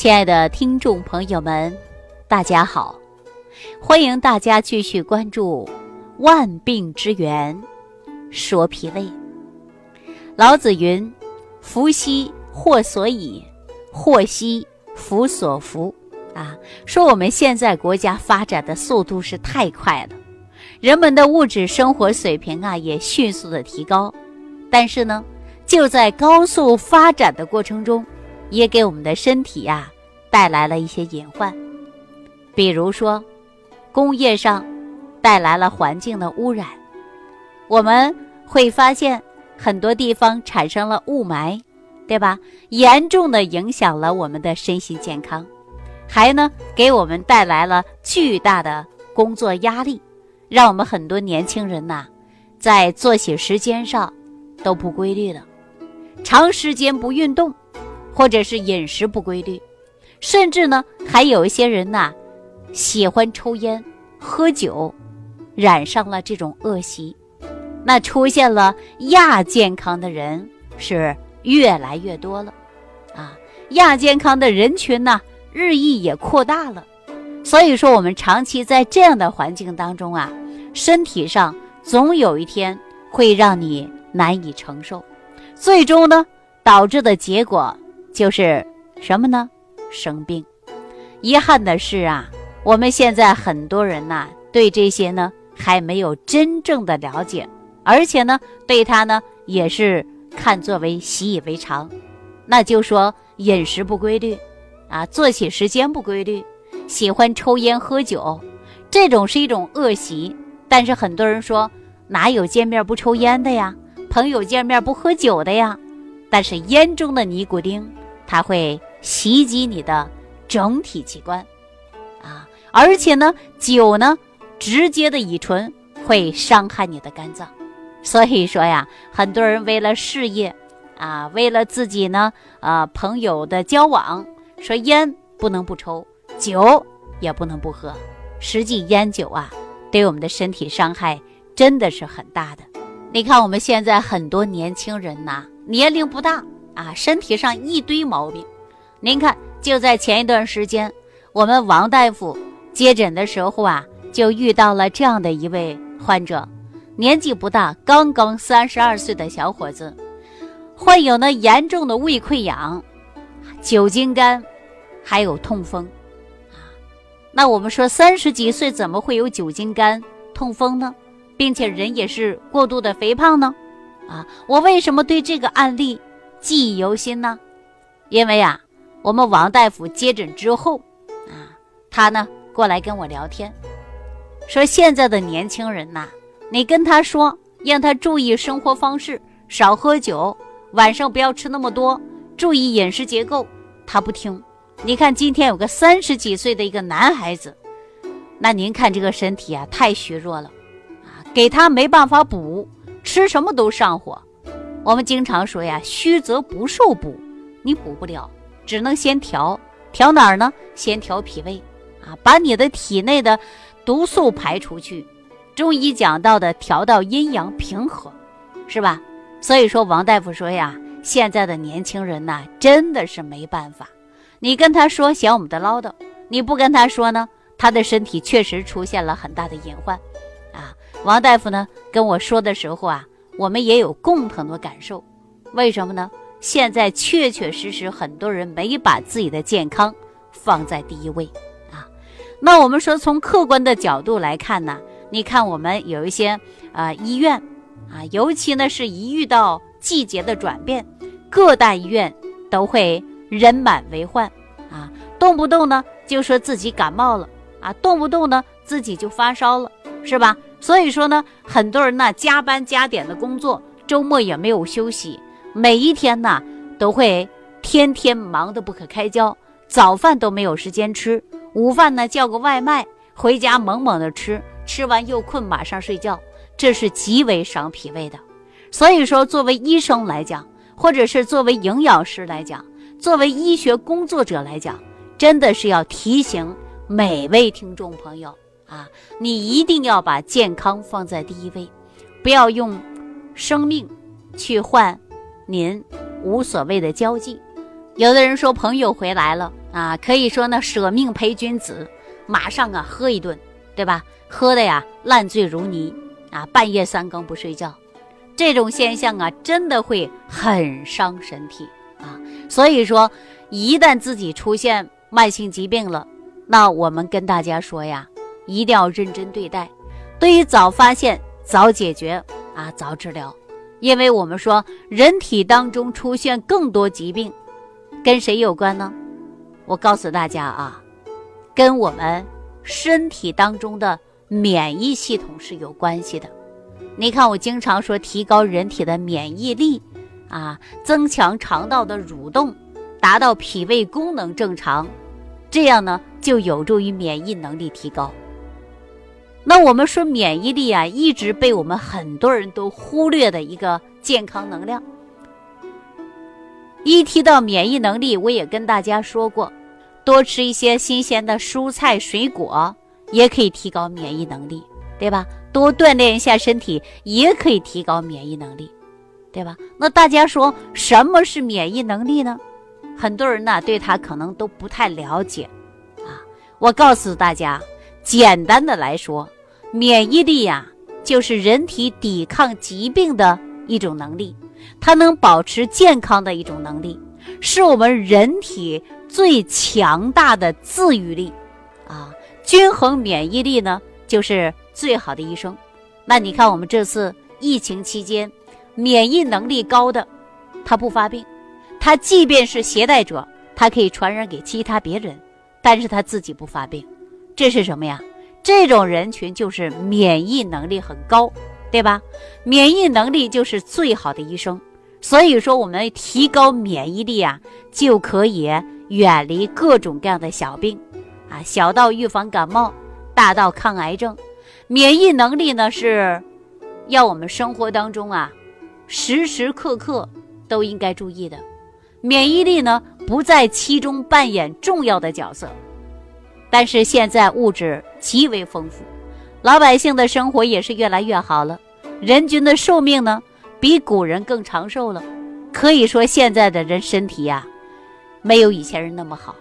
亲爱的听众朋友们，大家好！欢迎大家继续关注《万病之源说脾胃》。老子云：“福兮祸所倚，祸兮福所伏。”啊，说我们现在国家发展的速度是太快了，人们的物质生活水平啊也迅速的提高，但是呢，就在高速发展的过程中，也给我们的身体呀带来了一些隐患，比如说，工业上带来了环境的污染，我们会发现很多地方产生了雾霾，对吧？严重的影响了我们的身心健康。还呢，给我们带来了巨大的工作压力，让我们很多年轻人呐，在作息时间上都不规律了，长时间不运动，或者是饮食不规律，甚至呢，还有一些人呐，喜欢抽烟、喝酒，染上了这种恶习，那出现了亚健康的人是越来越多了，啊，亚健康的人群呢？日益也扩大了，所以说我们长期在这样的环境当中啊，身体上总有一天会让你难以承受，最终呢导致的结果就是什么呢？生病。遗憾的是啊，我们现在很多人呐对这些呢还没有真正的了解，而且呢对他呢也是看作为习以为常，那就说饮食不规律。啊，作息时间不规律，喜欢抽烟喝酒，这种是一种恶习。但是很多人说，哪有见面不抽烟的呀？朋友见面不喝酒的呀？但是烟中的尼古丁，它会袭击你的整体器官，啊，而且呢，酒呢，直接的乙醇会伤害你的肝脏。所以说呀，很多人为了事业，啊，为了自己呢，啊，朋友的交往。说烟不能不抽，酒也不能不喝。实际烟酒啊，对我们的身体伤害真的是很大的。你看我们现在很多年轻人呐，年龄不大啊，身体上一堆毛病。您看，就在前一段时间，我们王大夫接诊的时候啊，就遇到了这样的一位患者，年纪不大，刚刚三十二岁的小伙子，患有呢严重的胃溃疡、酒精肝。还有痛风，啊，那我们说三十几岁怎么会有酒精肝、痛风呢？并且人也是过度的肥胖呢？啊，我为什么对这个案例记忆犹新呢？因为啊，我们王大夫接诊之后，啊，他呢过来跟我聊天，说现在的年轻人呐，你跟他说让他注意生活方式，少喝酒，晚上不要吃那么多，注意饮食结构，他不听。你看，今天有个三十几岁的一个男孩子，那您看这个身体啊，太虚弱了，啊，给他没办法补，吃什么都上火。我们经常说呀，虚则不受补，你补不了，只能先调，调哪儿呢？先调脾胃，啊，把你的体内的毒素排出去。中医讲到的调到阴阳平和，是吧？所以说，王大夫说呀，现在的年轻人呐，真的是没办法。你跟他说嫌我们的唠叨，你不跟他说呢，他的身体确实出现了很大的隐患，啊，王大夫呢跟我说的时候啊，我们也有共同的感受，为什么呢？现在确确实实很多人没把自己的健康放在第一位，啊，那我们说从客观的角度来看呢，你看我们有一些啊医院，啊，尤其呢是一遇到季节的转变，各大医院都会。人满为患，啊，动不动呢就说自己感冒了，啊，动不动呢自己就发烧了，是吧？所以说呢，很多人呢加班加点的工作，周末也没有休息，每一天呢都会天天忙得不可开交，早饭都没有时间吃，午饭呢叫个外卖回家猛猛的吃，吃完又困，马上睡觉，这是极为伤脾胃的。所以说，作为医生来讲，或者是作为营养师来讲，作为医学工作者来讲，真的是要提醒每位听众朋友啊，你一定要把健康放在第一位，不要用生命去换您无所谓的交际。有的人说朋友回来了啊，可以说呢舍命陪君子，马上啊喝一顿，对吧？喝的呀烂醉如泥啊，半夜三更不睡觉，这种现象啊真的会很伤身体啊。所以说，一旦自己出现慢性疾病了，那我们跟大家说呀，一定要认真对待，对于早发现、早解决啊、早治疗，因为我们说人体当中出现更多疾病。跟谁有关呢？我告诉大家啊，跟我们身体当中的免疫系统是有关系的。你看，我经常说提高人体的免疫力啊，增强肠道的蠕动，达到脾胃功能正常，这样呢就有助于免疫能力提高。那我们说免疫力啊，一直被我们很多人都忽略的一个健康能量。一提到免疫能力，我也跟大家说过，多吃一些新鲜的蔬菜水果也可以提高免疫能力，对吧？多锻炼一下身体也可以提高免疫能力，对吧？那大家说什么是免疫能力呢？很多人呢对他可能都不太了解啊。我告诉大家，简单的来说，免疫力呀就是人体抵抗疾病的一种能力。它能保持健康的一种能力，是我们人体最强大的自愈力，啊，均衡免疫力呢，就是最好的医生。那你看，我们这次疫情期间，免疫能力高的，他不发病，他即便是携带者，他可以传染给其他别人，但是他自己不发病，这是什么呀？这种人群就是免疫能力很高。对吧？免疫能力就是最好的医生，所以说我们提高免疫力啊，就可以远离各种各样的小病，啊，小到预防感冒，大到抗癌症。免疫能力呢是，要我们生活当中啊，时时刻刻都应该注意的。免疫力呢不在其中扮演重要的角色，但是现在物质极为丰富。老百姓的生活也是越来越好了，人均的寿命呢比古人更长寿了。可以说现在的人身体呀，没有以前人那么好。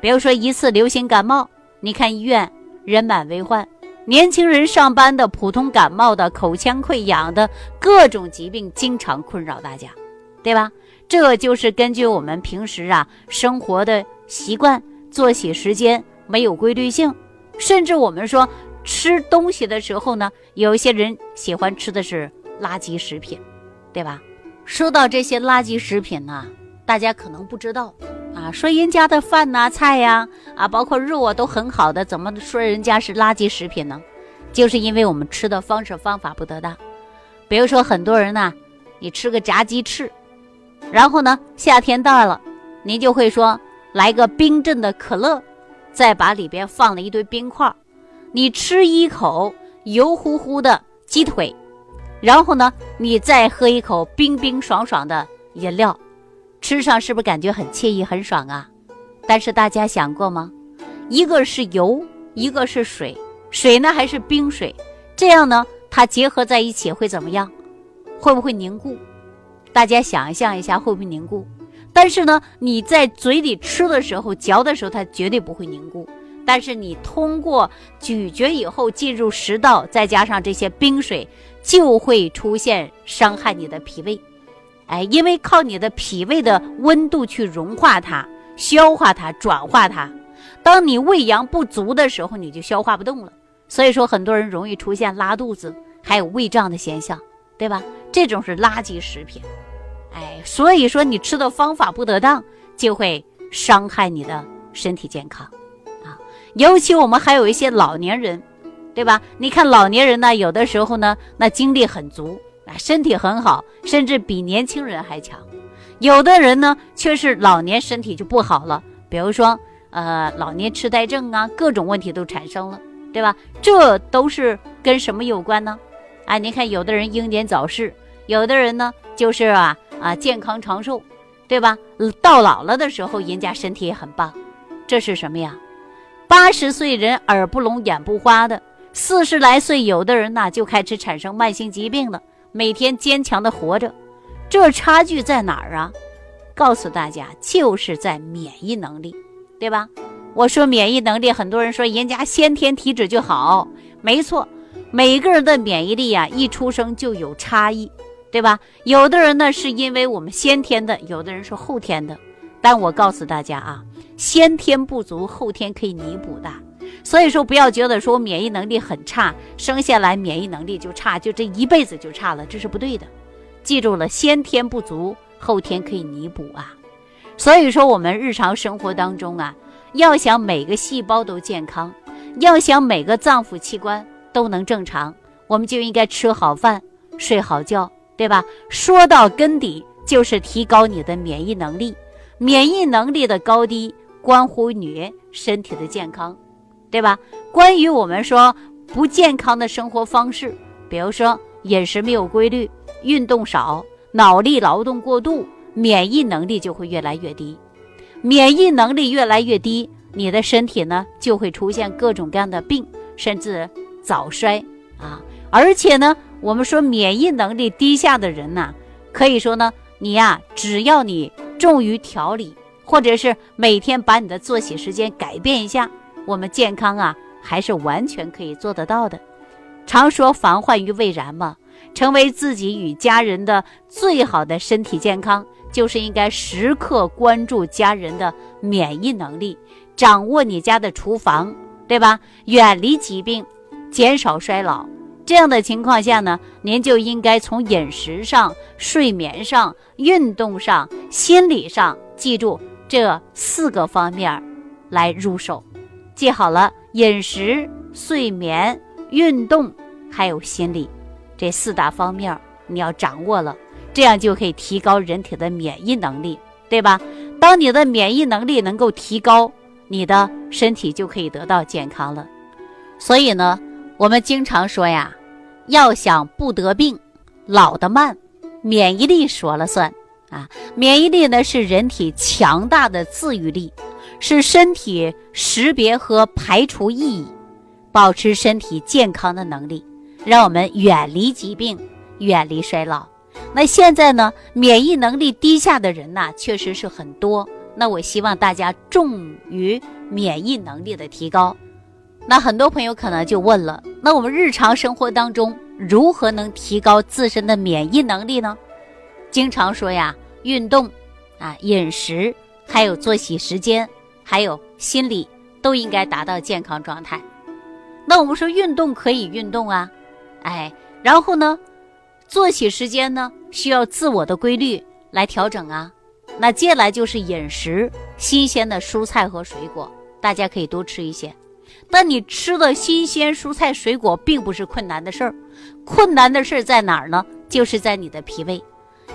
比如说一次流行感冒，你看医院人满为患，年轻人上班的普通感冒的、口腔溃疡的各种疾病经常困扰大家，对吧？这就是根据我们平时啊生活的习惯、作息时间没有规律性，甚至我们说。吃东西的时候呢，有一些人喜欢吃的是垃圾食品，对吧？说到这些垃圾食品呢，大家可能不知道啊，说人家的饭呐、菜呀，啊，包括肉啊，都很好的，怎么说人家是垃圾食品呢？就是因为我们吃的方式方法不得当。比如说，很多人呢，你吃个炸鸡翅，然后呢，夏天到了，您就会说来个冰镇的可乐，再把里边放了一堆冰块。你吃一口油乎乎的鸡腿，然后呢，你再喝一口冰冰爽爽的饮料，吃上是不是感觉很惬意、很爽啊？但是大家想过吗？一个是油，一个是水，水呢还是冰水，这样呢，它结合在一起会怎么样？会不会凝固？大家想象一下，会不会凝固？但是呢，你在嘴里吃的时候、嚼的时候，它绝对不会凝固。但是你通过咀嚼以后进入食道，再加上这些冰水，就会出现伤害你的脾胃。哎，因为靠你的脾胃的温度去融化它、消化它、转化它。当你胃阳不足的时候，你就消化不动了。所以说，很多人容易出现拉肚子，还有胃胀的现象，对吧？这种是垃圾食品。哎，所以说你吃的方法不得当，就会伤害你的身体健康。啊尤其我们还有一些老年人，对吧？你看老年人呢，有的时候呢，那精力很足啊，身体很好，甚至比年轻人还强。有的人呢，却是老年身体就不好了，比如说呃，老年痴呆症啊，各种问题都产生了，对吧？这都是跟什么有关呢？啊，你看有的人英年早逝，有的人呢就是啊啊健康长寿，对吧？到老了的时候，人家身体也很棒，这是什么呀？八十岁人耳不聋眼不花的，四十来岁有的人呢就开始产生慢性疾病了，每天坚强的活着，这差距在哪儿啊？告诉大家，就是在免疫能力，对吧？我说免疫能力，很多人说人家先天体质就好，没错，每个人的免疫力呀，一出生就有差异，对吧？有的人呢是因为我们先天的，有的人是后天的。但我告诉大家啊，先天不足，后天可以弥补的。所以说，不要觉得说免疫能力很差，生下来免疫能力就差，就这一辈子就差了，这是不对的。记住了，先天不足，后天可以弥补啊。所以说，我们日常生活当中啊，要想每个细胞都健康，要想每个脏腑器官都能正常，我们就应该吃好饭，睡好觉，对吧？说到根底，就是提高你的免疫能力。免疫能力的高低，关乎你身体的健康。对吧？关于我们说不健康的生活方式，比如说饮食没有规律、运动少、脑力劳动过度，免疫能力就会越来越低。免疫能力越来越低，你的身体呢就会出现各种各样的病，甚至早衰啊！而且呢，我们说免疫能力低下的人呢，可以说呢，你呀，只要你重于调理，或者是每天把你的作息时间改变一下。我们健康啊，还是完全可以做得到的。常说防患于未然嘛，成为自己与家人的最好的身体健康，就是应该时刻关注家人的免疫能力，掌握你家的厨房，对吧？远离疾病，减少衰老。这样的情况下呢，您就应该从饮食上、睡眠上、运动上、心理上，记住这四个方面来入手。记好了，饮食、睡眠、运动，还有心理，这四大方面你要掌握了，这样就可以提高人体的免疫能力，对吧？当你的免疫能力能够提高，你的身体就可以得到健康了。所以呢，我们经常说呀，要想不得病，老得慢，免疫力说了算啊。免疫力呢，是人体强大的自愈力。是身体识别和排除异议，保持身体健康的能力，让我们远离疾病，远离衰老。那现在呢，免疫能力低下的人呐，确实是很多。那我希望大家重于免疫能力的提高。那很多朋友可能就问了，那我们日常生活当中如何能提高自身的免疫能力呢？经常说呀，运动，啊，饮食，还有作息时间。还有心理都应该达到健康状态。那我们说运动可以运动啊，哎，然后呢，作息时间呢需要自我的规律来调整啊。那接下来就是饮食，新鲜的蔬菜和水果，大家可以多吃一些。但你吃的新鲜蔬菜水果并不是困难的事儿，困难的事儿在哪儿呢？就是在你的脾胃。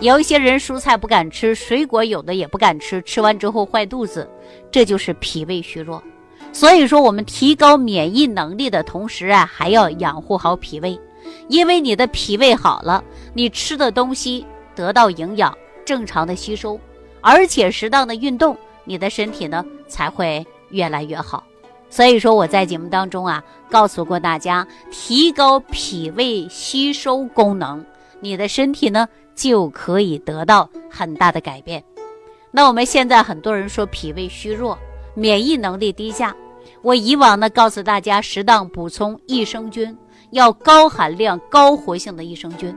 有一些人蔬菜不敢吃，水果有的也不敢吃，吃完之后坏肚子，这就是脾胃虚弱。所以说，我们提高免疫能力的同时啊，还要养护好脾胃，因为你的脾胃好了，你吃的东西得到营养，正常的吸收，而且适当的运动，你的身体呢才会越来越好。所以说，我在节目当中啊，告诉过大家，提高脾胃吸收功能，你的身体呢。就可以得到很大的改变。那我们现在很多人说脾胃虚弱、免疫能力低下，我以往呢告诉大家，适当补充益生菌，要高含量、高活性的益生菌。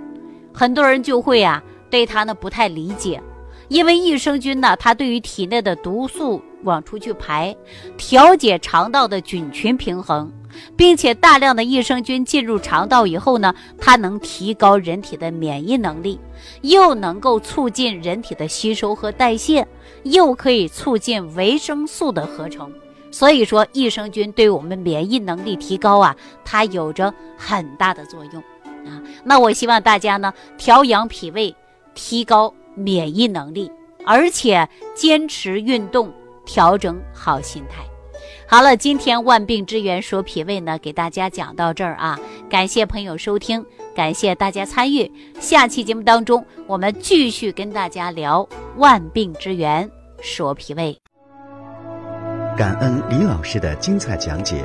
很多人就会啊对它呢不太理解，因为益生菌呢它对于体内的毒素往出去排，调节肠道的菌群平衡。并且大量的益生菌进入肠道以后呢，它能提高人体的免疫能力，又能够促进人体的吸收和代谢，又可以促进维生素的合成。所以说，益生菌对我们免疫能力提高啊，它有着很大的作用啊。那我希望大家呢，调养脾胃，提高免疫能力，而且坚持运动，调整好心态。好了，今天万病之源说脾胃呢，给大家讲到这儿啊，感谢朋友收听，感谢大家参与。下期节目当中，我们继续跟大家聊万病之源说脾胃。感恩李老师的精彩讲解。